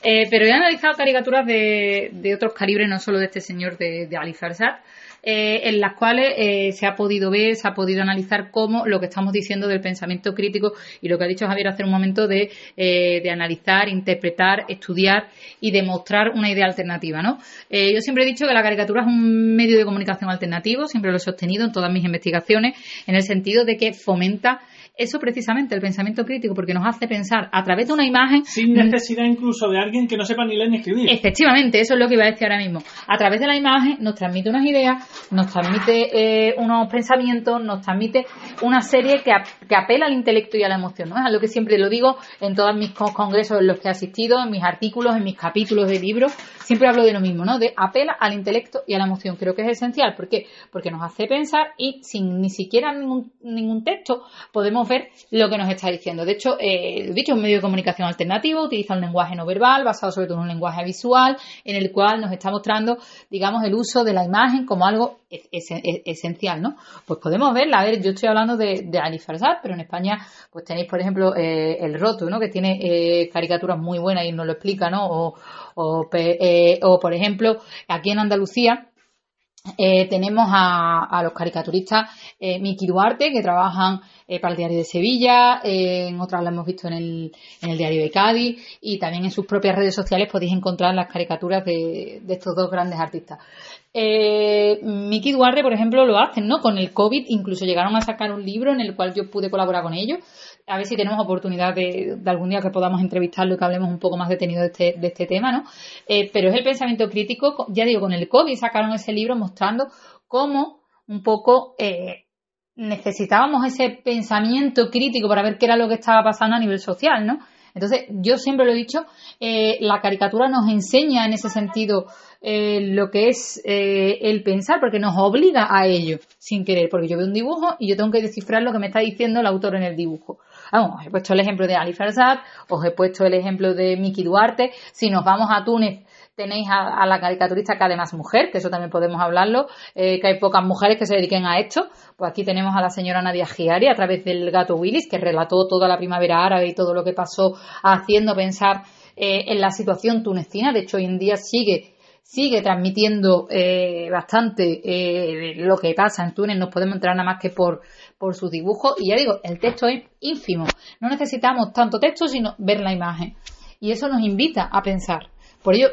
A: Eh, pero he analizado caricaturas de, de, otros calibres, no solo de este señor de, de Ali Farsad, eh, en las cuales eh, se ha podido ver, se ha podido analizar cómo lo que estamos diciendo del pensamiento crítico y lo que ha dicho Javier hace un momento de, eh, de analizar, interpretar, estudiar y demostrar una idea alternativa. ¿no? yo siempre he dicho que la caricatura es un medio de comunicación alternativo, siempre lo he sostenido en todas mis investigaciones, en el sentido de que fomenta eso precisamente, el pensamiento crítico, porque nos hace pensar a través de una imagen.
B: Sin necesidad incluso de alguien que no sepa ni leer ni escribir.
A: Efectivamente, eso es lo que iba a decir ahora mismo. A través de la imagen nos transmite unas ideas, nos transmite eh, unos pensamientos, nos transmite una serie que, que, apela al intelecto y a la emoción. ¿no? Es algo que siempre lo digo en todos mis congresos en los que he asistido, en mis artículos, en mis capítulos de libros. Siempre hablo de lo mismo, ¿no? De apela al intelecto y a la emoción. Creo que es esencial. ¿Por qué? Porque nos hace pensar y sin ni siquiera ningún, ningún texto podemos ver lo que nos está diciendo. De hecho, eh, dicho, es un medio de comunicación alternativo, utiliza un lenguaje no verbal, basado sobre todo en un lenguaje visual, en el cual nos está mostrando, digamos, el uso de la imagen como algo esencial, ¿no? Pues podemos verla, a ver, yo estoy hablando de, de pero en España, pues tenéis, por ejemplo, eh, El Roto, ¿no? Que tiene eh, caricaturas muy buenas y nos lo explica, ¿no? O, o, o por ejemplo, aquí en Andalucía, eh, tenemos a, los caricaturistas eh, Miki Duarte, que trabajan eh, para el Diario de Sevilla, eh, en otras las hemos visto en el, en el Diario de Cádiz, y también en sus propias redes sociales podéis encontrar las caricaturas de, de estos dos grandes artistas. Miki Duarte, por ejemplo, lo hacen, ¿no? Con el COVID incluso llegaron a sacar un libro en el cual yo pude colaborar con ellos, a ver si tenemos oportunidad de, algún día que podamos entrevistarlo y que hablemos un poco más detenido de este, de este tema, ¿no? Eh, pero es el pensamiento crítico, ya digo, con el COVID sacaron ese libro mostrando cómo un poco eh, necesitábamos ese pensamiento crítico para ver qué era lo que estaba pasando a nivel social, ¿no? Entonces, yo siempre lo he dicho, eh, la caricatura nos enseña en ese sentido lo que es el pensar, porque nos obliga a ello, sin querer, porque yo veo un dibujo y yo tengo que descifrar lo que me está diciendo el autor en el dibujo. Vamos, os he puesto el ejemplo de Ali Farsad, os he puesto el ejemplo de Miki Duarte. Si nos vamos a Túnez, tenéis a, la caricaturista que además mujer, que eso también podemos hablarlo, eh, que hay pocas mujeres que se dediquen a esto. Pues aquí tenemos a la señora Nadia Giari a través del gato Willis, que relató toda la primavera árabe y todo lo que pasó haciendo pensar eh, en la situación tunecina. De hecho, hoy en día sigue sigue transmitiendo eh, bastante eh, lo que pasa en Túnez, nos podemos entrar nada más que por, por sus dibujos. Y ya digo, el texto es ínfimo. No necesitamos tanto texto, sino ver la imagen. Y eso nos invita a pensar. Por ello,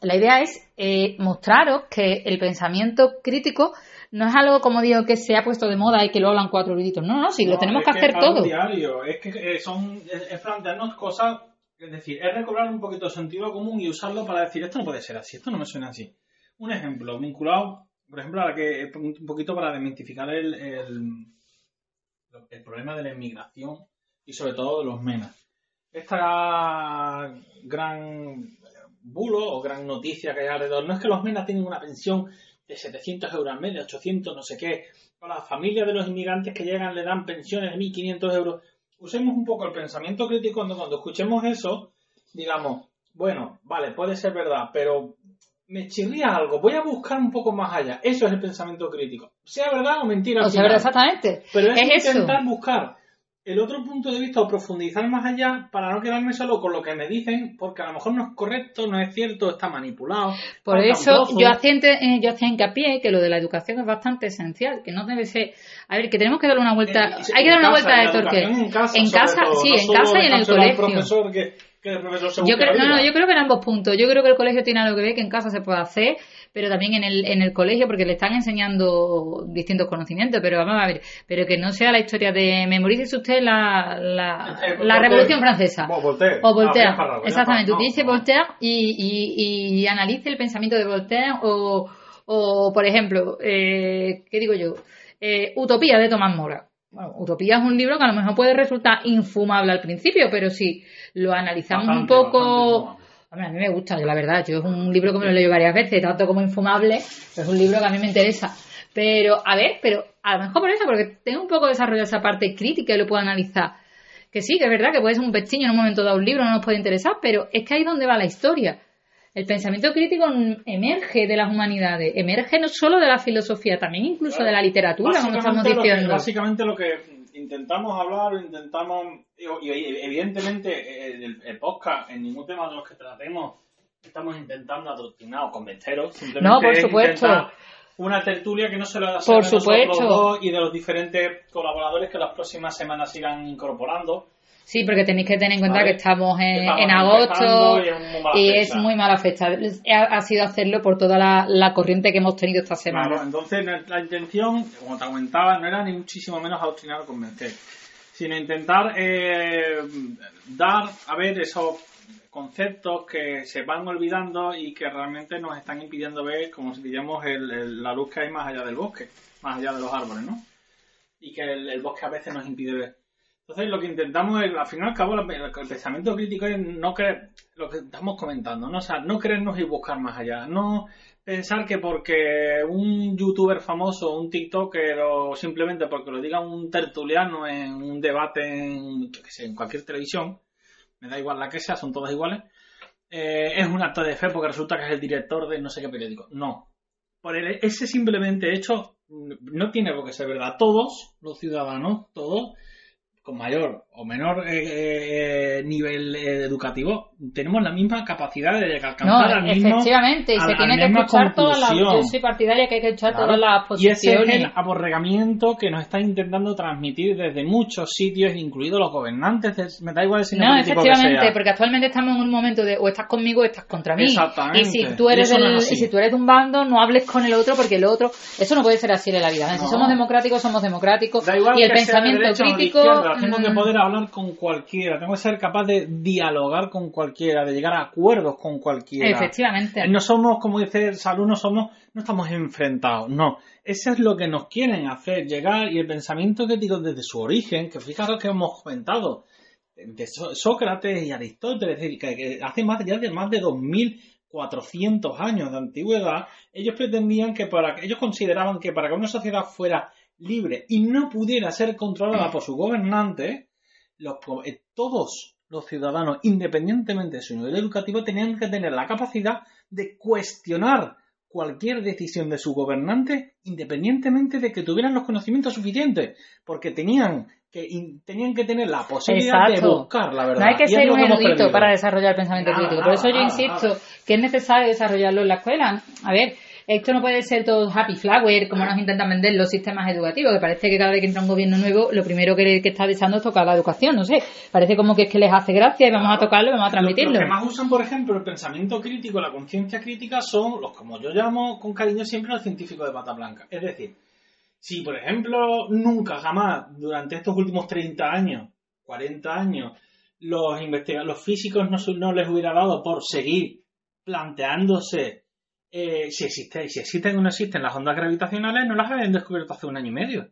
A: la idea es eh, mostraros que el pensamiento crítico no es algo, como digo, que se ha puesto de moda y que lo hablan cuatro eruditos. No, no, sí, lo tenemos que, hacer todo.
B: Diario. Es que son, es plantearnos cosas es decir, es recobrar un poquito de sentido común y usarlo para decir, esto no puede ser así, esto no me suena así. Un ejemplo, vinculado, por ejemplo, a que un poquito para desmitificar el, el, problema de la inmigración y sobre todo de los menas. Esta gran bulo o gran noticia que hay alrededor no es que los menas tengan una pensión de 700 euros al mes, de 800, no sé qué. A las familias de los inmigrantes que llegan le dan pensiones de 1.500 euros usemos un poco el pensamiento crítico cuando, cuando escuchemos eso, digamos, bueno, vale, puede ser verdad, pero me chirría algo, voy a buscar un poco más allá. Eso es el pensamiento crítico. Sea verdad o mentira.
A: O sea verdad, exactamente.
B: Pero es, intentar buscar el otro punto de vista o profundizar más allá para no quedarme solo con lo que me dicen, porque a lo mejor no es correcto, no es cierto, está manipulado.
A: Por eso yo hacía, eh, yo hacía hincapié que lo de la educación es bastante esencial, que no debe ser... A ver, que tenemos que darle una vuelta... Eh, hay que dar una vuelta de torque.
B: En casa,
A: en casa sí, en casa y en el colegio. Yo creo, no, no, yo creo que en ambos puntos. Yo creo que el colegio tiene algo que ver que en casa se puede hacer pero también en el, en el colegio, porque le están enseñando distintos conocimientos, pero vamos a ver, pero que no sea la historia de memorícese usted la, la, eh, la Revolución Francesa.
B: O Voltaire.
A: O Voltaire. Ah, Exactamente, utilice Voltaire y, y, y, analice el pensamiento de Voltaire o, o por ejemplo, eh, ¿qué digo yo? Eh, Utopía de Tomás Mora. Bueno, Utopía es un libro que a lo mejor puede resultar infumable al principio, pero si lo analizamos un poco a mí me gusta, la verdad, yo es un libro que me lo leo varias veces, tanto como Infumable, es un libro que a mí me interesa. Pero, a ver, pero a lo mejor por eso, porque tengo un poco desarrollado esa parte crítica y lo puedo analizar. Que sí, que es verdad que puede ser un pestiño en un momento dado un libro, no nos puede interesar, pero es que ahí es donde va la historia. El pensamiento crítico emerge de las humanidades, emerge no solo de la filosofía, también incluso de la literatura, como estamos diciendo.
B: básicamente lo que intentamos hablar, intentamos, y, evidentemente el, el, podcast, en ningún tema de los que tratemos, estamos intentando adoctrinar o convenceros.
A: No, por supuesto.
B: Una tertulia que no se lo da
A: por supuesto.
B: y de los diferentes colaboradores que las próximas semanas irán incorporando.
A: Sí, porque tenéis que tener en cuenta que estamos en, agosto y, es muy mala fecha. Ha, sido hacerlo por toda la, corriente que hemos tenido esta semana.
B: Claro, entonces la intención, como te comentaba, no era ni muchísimo menos adoctrinar o convencer, sino intentar eh, dar a ver esos conceptos que se van olvidando y que realmente nos están impidiendo ver, como si diríamos, la luz que hay más allá del bosque, más allá de los árboles, ¿no? Y que el bosque a veces nos impide ver. Entonces lo que intentamos es, al fin y al cabo, el pensamiento crítico es no creer, lo que estamos comentando, ¿no? Sea, no creernos y buscar más allá, no pensar que porque un youtuber famoso, un tiktoker o simplemente porque lo diga un tertuliano en un debate en, cualquier televisión, me da igual la que sea, son todas iguales, eh, es un acto de fe porque resulta que es el director de no sé qué periódico. No. Por ese simplemente hecho no tiene por qué ser verdad. Todos los ciudadanos, todos, con mayor o menor eh, eh, nivel eh, educativo, tenemos la misma capacidad de alcanzar no, al mismo.
A: Efectivamente, y se tiene que escuchar todas las. Yo soy partidaria que hay que escuchar todas las posiciones.
B: Y ese es el aborregamiento que nos está intentando transmitir desde muchos sitios, incluidos los gobernantes. me da igual el
A: No, efectivamente, porque actualmente estamos en un momento de o estás conmigo o estás contra mí.
B: Exactamente.
A: Y si tú eres, y si tú eres de un bando, no hables con el otro porque el otro. Eso no puede ser así en la vida. Si somos democráticos, somos democráticos. y el pensamiento crítico
B: tengo que mm. poder hablar con cualquiera, tengo que ser capaz de dialogar con cualquiera, de llegar a acuerdos con cualquiera.
A: Efectivamente.
B: No somos, como dice Salud, no somos, no estamos enfrentados, no. Eso es lo que nos quieren hacer llegar y el pensamiento crítico desde su origen, que fijaros que hemos comentado, de Sócrates y Aristóteles, es decir, que hace más ya de más de 2400 años de antigüedad, ellos pretendían que para ellos consideraban que para que una sociedad fuera libre y no pudiera ser controlada por su gobernante, los, eh, todos los ciudadanos, independientemente de su nivel educativo, tenían que tener la capacidad de cuestionar cualquier decisión de su gobernante, independientemente de que tuvieran los conocimientos suficientes, porque tenían que, tenían que tener la posibilidad de buscar la verdad.
A: No hay que ser un erudito para desarrollar el pensamiento crítico. Por eso yo insisto que es necesario desarrollarlo en la escuela. A ver, esto no puede ser todo happy flower, como nos intentan vender los sistemas educativos, que parece que cada vez que entra un gobierno nuevo, lo primero que, está deseando es tocar la educación, no sé. Parece como que es que les hace gracia y vamos a tocarlo y vamos a transmitirlo. Los
B: que más usan, por ejemplo, el pensamiento crítico, la conciencia crítica, son los, como yo llamo con cariño siempre, los científicos de pata blanca. Es decir, si, por ejemplo, nunca, jamás, durante estos últimos 30 años, 40 años, los, los físicos no, no les hubiera dado por seguir planteándose eh, si, existe, si existen o no existen las ondas gravitacionales, no las habían descubierto hace un año y medio.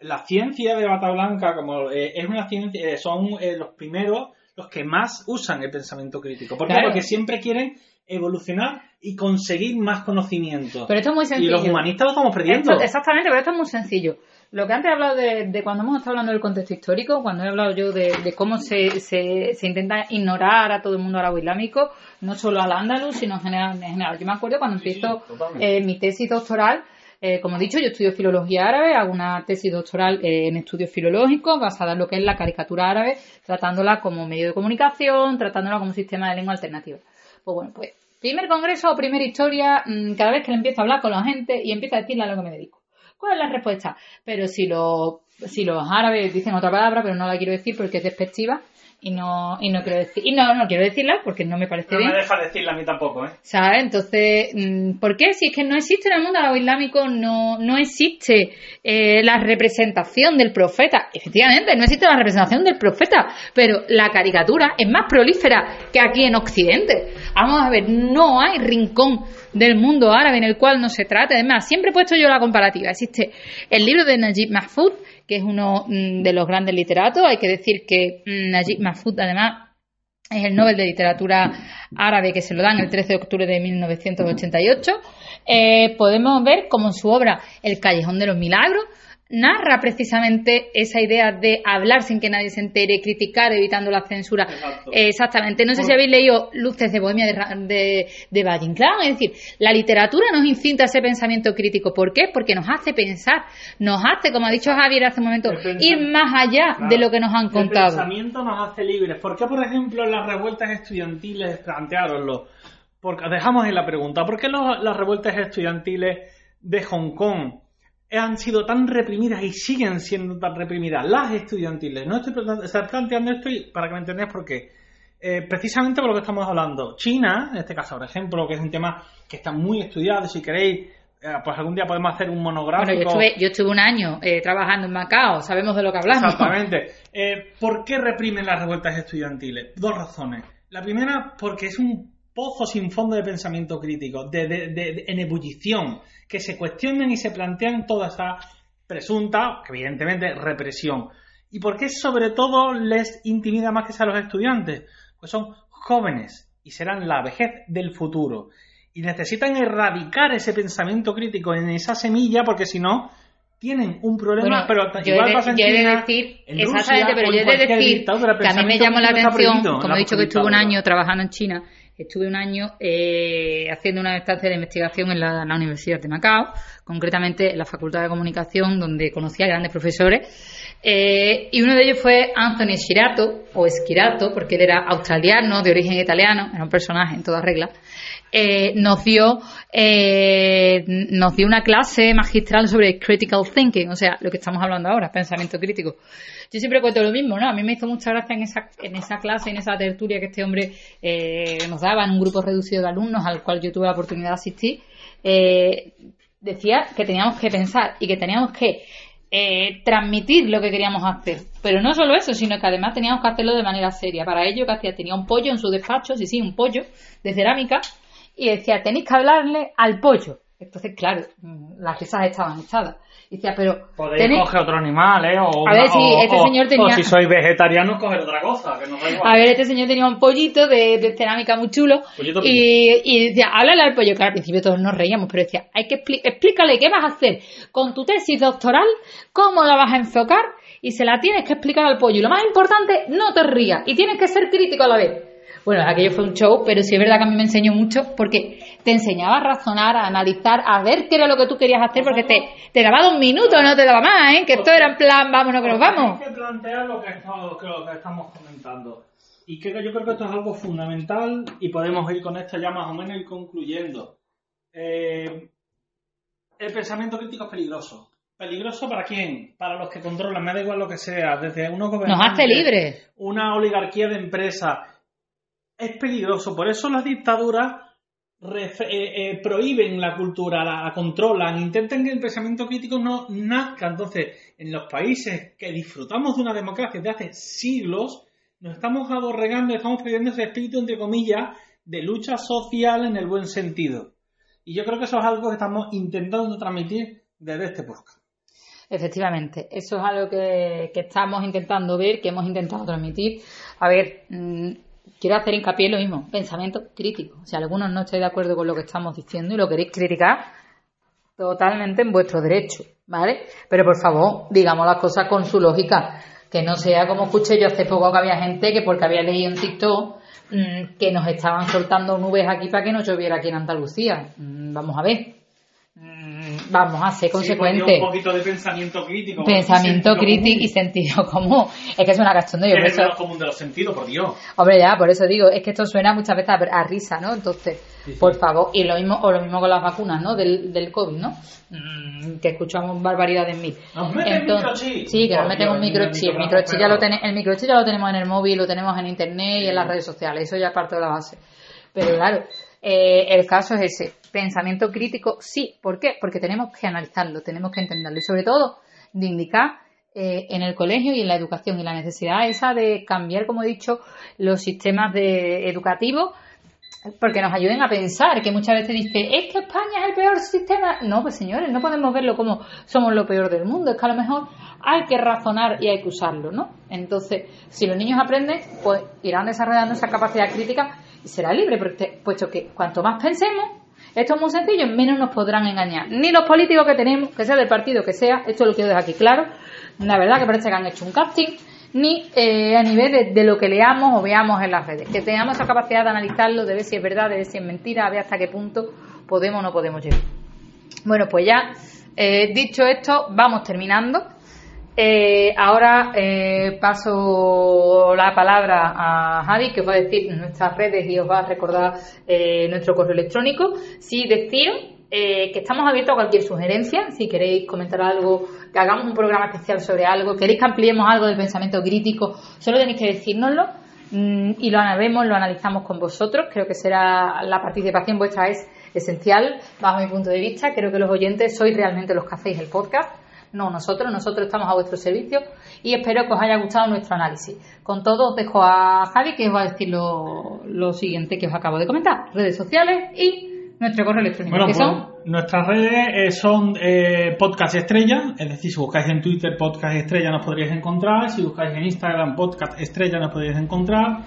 B: La ciencia de bata blanca, como eh, es una ciencia, eh, son los primeros, los que más usan el pensamiento crítico. ¿Por qué? Porque siempre quieren evolucionar y conseguir más conocimiento.
A: Pero esto es muy sencillo.
B: Y los humanistas lo estamos perdiendo.
A: exactamente, pero esto es muy sencillo. Lo que antes he hablado de, cuando hemos estado hablando del contexto histórico, cuando he hablado yo de, cómo se, se, se, intenta ignorar a todo el mundo árabe islámico, no solo al andaluz, sino en general. En general. Yo me acuerdo cuando empiezo eh, mi tesis doctoral, eh, como he dicho, yo estudio filología árabe, hago una tesis doctoral eh, en estudios filológicos basada en lo que es la caricatura árabe, tratándola como medio de comunicación, tratándola como sistema de lengua alternativa. Pues bueno, pues primer congreso o primera historia, mm, cada vez que le empiezo a hablar con la gente y empiezo a decirle a lo que me dedico. ¿Cuál es la respuesta? Pero si, lo, si los árabes dicen otra palabra, pero no la quiero decir porque es despectiva, y no y no quiero decir y no no quiero decirla porque no me parece bien
B: no me deja decirla a mí tampoco eh
A: sabes entonces mm, ¿por qué si es que no existe en el mundo árabe islámico no no existe eh, la representación del profeta. Efectivamente no existe la representación del profeta pero la caricatura es más prolífera que aquí en Occidente. Vamos a ver no hay rincón del mundo árabe en el cual no se trate. Además siempre he puesto yo la comparativa. Existe el libro de Najib Mahfoud que es uno mm, de los grandes literatos. Hay que decir que mm, Najib Mahfoud, además, es el Nobel de Literatura Árabe que se lo dan el 13 de octubre de 1988. Eh, podemos ver como en su obra El Callejón de los Milagros narra precisamente esa idea de hablar sin que nadie se entere, criticar evitando la censura.
B: Exacto.
A: exactamente. No sé si habéis leído Luces de Bohemia de, de, de Valle Inclán. Es decir, la literatura nos incinta ese pensamiento crítico. ¿Por qué? Porque nos hace pensar, nos hace, como ha dicho Javier hace un momento,
B: El
A: ir más allá
B: Claro.
A: de lo que nos han
B: El
A: contado.
B: pensamiento nos hace libres. ¿Por qué, por ejemplo, en las revueltas estudiantiles, planteároslo? Porque dejamos ahí la pregunta. ¿Por qué los- las revueltas estudiantiles de Hong Kong han sido tan reprimidas y siguen siendo tan reprimidas? Las estudiantiles. No estoy estoy planteando esto y para que me entendáis por qué. Eh, precisamente por lo que estamos hablando. China, en este caso, por ejemplo, que es un tema que está muy estudiado, si queréis, eh, pues algún día podemos hacer un monográfico.
A: Bueno, yo estuve, yo estuve un año eh, trabajando en Macao, sabemos de lo que hablamos.
B: Exactamente. ¿Por qué reprimen las revueltas estudiantiles? Dos razones. La primera, porque es un pozo sin fondo de pensamiento crítico, de, de- de- en ebullición, que se cuestionan y se plantean toda esa presunta, evidentemente, represión. ¿Y por qué sobre todo les intimida más que sea a los estudiantes? Pues son jóvenes y serán la vejez del futuro. Y necesitan erradicar ese pensamiento crítico en esa semilla porque si no, tienen un problema,
A: Bueno,
B: pero
A: yo
B: igual pasa en China,
A: decir,
B: en
A: exactamente,
B: Rusia
A: pero
B: o
A: yo he de decir que a mí me llamó la atención, como he dicho que estuve un año trabajando en China, estuve un año eh, haciendo una estancia de investigación en la, la Universidad de Macao, concretamente en la Facultad de Comunicación, donde conocí a grandes profesores, eh, y uno de ellos fue Anthony Schirato, o Schirato, porque él era australiano, de origen italiano, era un personaje en toda regla, eh, nos dio eh, nos dio una clase magistral sobre critical thinking, o sea, lo que estamos hablando ahora, pensamiento crítico. Yo siempre cuento lo mismo, ¿no? A mí me hizo mucha gracia en esa, en esa clase, en esa tertulia que este hombre eh, nos daba en un grupo reducido de alumnos al cual yo tuve la oportunidad de asistir. decía que teníamos que pensar y que teníamos que eh, transmitir lo que queríamos hacer. Pero no solo eso, sino que además teníamos que hacerlo de manera seria. Para ello, que hacía? Tenía un pollo en su despacho, sí, sí, un pollo de cerámica, y decía, tenéis que hablarle al pollo. Entonces, claro, mm, las risas estaban echadas. Y decía, pero...
B: Podéis coger otro animal, ¿eh? O
A: A ver,
B: una-
A: si este
B: o-
A: señor tenía-
B: O si sois vegetarianos, coger otra cosa, que no.
A: A ver, este señor tenía un pollito de, de cerámica muy chulo
B: Pollito
A: y, y decía, háblale al pollo, que al principio todos nos reíamos, pero decía, hay que expli- explícale qué vas a hacer con tu tesis doctoral, cómo la vas a enfocar y se la tienes que explicar al pollo. Y lo más importante, no te rías y tienes que ser crítico a la vez. Bueno, aquello fue un show, pero sí es verdad que a mí me enseñó mucho porque te enseñaba a razonar, a analizar, a ver qué era lo que tú querías hacer porque te, te daba dos minutos, no te daba más, ¿eh? Que esto era en plan, vámonos que nos vamos.
B: Hay que plantear lo que, estamos, que lo que estamos comentando. Y que yo creo que esto es algo fundamental y podemos ir con esto ya más o menos ir concluyendo. Eh, el pensamiento crítico es peligroso. ¿Peligroso para quién? Para los que controlan, me da igual lo que sea, desde unos
A: Nos
B: gobernantes,
A: hace libres.
B: una oligarquía de empresas. Es peligroso, por eso las dictaduras eh, eh, prohíben la cultura, la, la controlan, intentan que el pensamiento crítico no nazca. Entonces, en los países que disfrutamos de una democracia de hace siglos, nos estamos aborregando, estamos perdiendo ese espíritu, entre comillas, de lucha social en el buen sentido. Y yo creo que eso es algo que estamos intentando transmitir desde este podcast.
A: Efectivamente, eso es algo que, que estamos intentando ver, que hemos intentado transmitir. A ver, mm, quiero hacer hincapié en lo mismo, pensamiento crítico. Si algunos no estáis de acuerdo con lo que estamos diciendo y lo queréis criticar, totalmente en vuestro derecho, ¿vale? Pero por favor, digamos las cosas con su lógica, que no sea como escuché yo hace poco que había gente que porque había leído en TikTok mm, que nos estaban soltando nubes aquí para que no lloviera aquí en Andalucía. Mm, vamos a ver. Vamos a ser consecuentes.
B: Sí, un poquito de pensamiento crítico.
A: Pensamiento crítico y sentido común. Es que es una cachondeo.
B: Es el menos común de los sentidos, por Dios.
A: Hombre, ya, por eso digo, es que esto suena muchas veces a, a risa, ¿no? Entonces,
B: Sí, sí.
A: por favor, y lo mismo, o lo mismo con las vacunas, ¿no? Del, del COVID, ¿no? Mm, que escuchamos barbaridades mil.
B: Nos meten microchip.
A: Sí, que nos
B: Por
A: meten un
B: Dios,
A: microchip.
B: el
A: microchip, ya lo tene- el microchip ya lo tenemos en el móvil, lo tenemos en internet y en las redes sociales. Eso ya es parte de la base. Pero claro, eh, el caso es ese. Pensamiento crítico, sí. ¿Por qué? Porque tenemos que analizarlo, tenemos que entenderlo. Y sobre todo, de indicar eh, en el colegio y en la educación y la necesidad esa de cambiar, como he dicho, los sistemas educativos porque nos ayuden a pensar, que muchas veces dice, es que España es el peor sistema. No, pues señores, no podemos verlo como somos lo peor del mundo, es que a lo mejor hay que razonar y hay que usarlo, ¿no? Entonces, si los niños aprenden, pues irán desarrollando esa capacidad crítica y será libre, porque, puesto que cuanto más pensemos Esto es muy sencillo, menos nos podrán engañar. Ni los políticos que tenemos, que sea del partido que sea, esto lo quiero dejar aquí claro. La verdad que parece que han hecho un casting, ni eh, a nivel de, lo que leamos o veamos en las redes. Que tengamos esa capacidad de analizarlo, de ver si es verdad, de ver si es mentira, a ver hasta qué punto podemos o no podemos llegar. Bueno, pues ya eh, dicho esto, vamos terminando. Eh, ahora eh, paso la palabra a Javi, que os va a decir nuestras redes y os va a recordar eh, nuestro correo electrónico. Sí, deciros que estamos abiertos a cualquier sugerencia. Si queréis comentar algo, que hagamos un programa especial sobre algo, queréis que ampliemos algo del pensamiento crítico, solo tenéis que decírnoslo mm, y lo vemos, lo analizamos con vosotros. Creo que será la participación vuestra es esencial bajo mi punto de vista. Creo que los oyentes sois realmente los que hacéis el podcast no nosotros, nosotros estamos a vuestro servicio y espero que os haya gustado nuestro análisis. Con todo os dejo a Javi que os va a decir lo, siguiente que os acabo de comentar, redes sociales y nuestro correo electrónico.
B: Bueno, pues, nuestras redes eh, son eh, Podcast Estrella, es decir, si buscáis en Twitter Podcast Estrella nos podríais encontrar, si buscáis en Instagram Podcast Estrella nos podríais encontrar.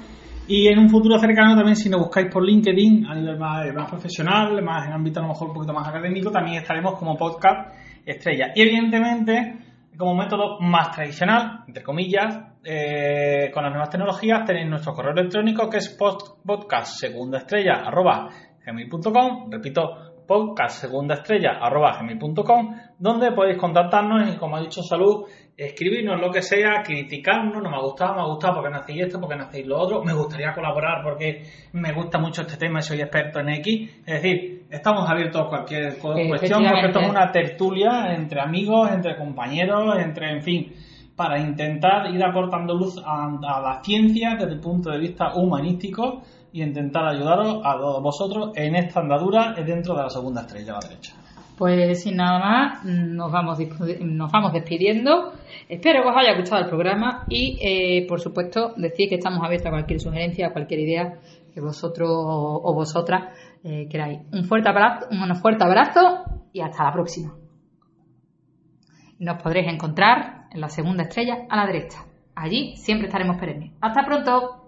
B: Y en un futuro cercano también, si nos buscáis por LinkedIn a nivel más, más profesional, más en ámbito a lo mejor un poquito más académico, también estaremos como podcast estrella. Y evidentemente, como método más tradicional, entre comillas, eh, con las nuevas tecnologías, tenéis nuestro correo electrónico que es podcast segunda estrella gmail.com, repito, podcast segunda estrella gmail.com, donde podéis contactarnos y como ha dicho Salud, escribirnos lo que sea, criticarnos, no me ha gustado, me ha gustado porque nacéis esto, porque nacéis lo otro, me gustaría colaborar porque me gusta mucho este tema y soy experto en X. Es decir, estamos abiertos a cualquier cuestión porque esto es una tertulia entre amigos, entre compañeros, entre, en fin, para intentar ir aportando luz a, la ciencia desde el punto de vista humanístico y intentar ayudaros a todos vosotros en esta andadura dentro de la segunda estrella a la derecha.
A: Pues sin nada más, nos vamos, nos vamos despidiendo. Espero que os haya gustado el programa y, eh, por supuesto, decir que estamos abiertos a cualquier sugerencia, a cualquier idea que vosotros o vosotras eh, queráis. Un fuerte abrazo, un fuerte abrazo y hasta la próxima. Nos podréis encontrar en la segunda estrella a la derecha. Allí siempre estaremos perennes. Hasta pronto.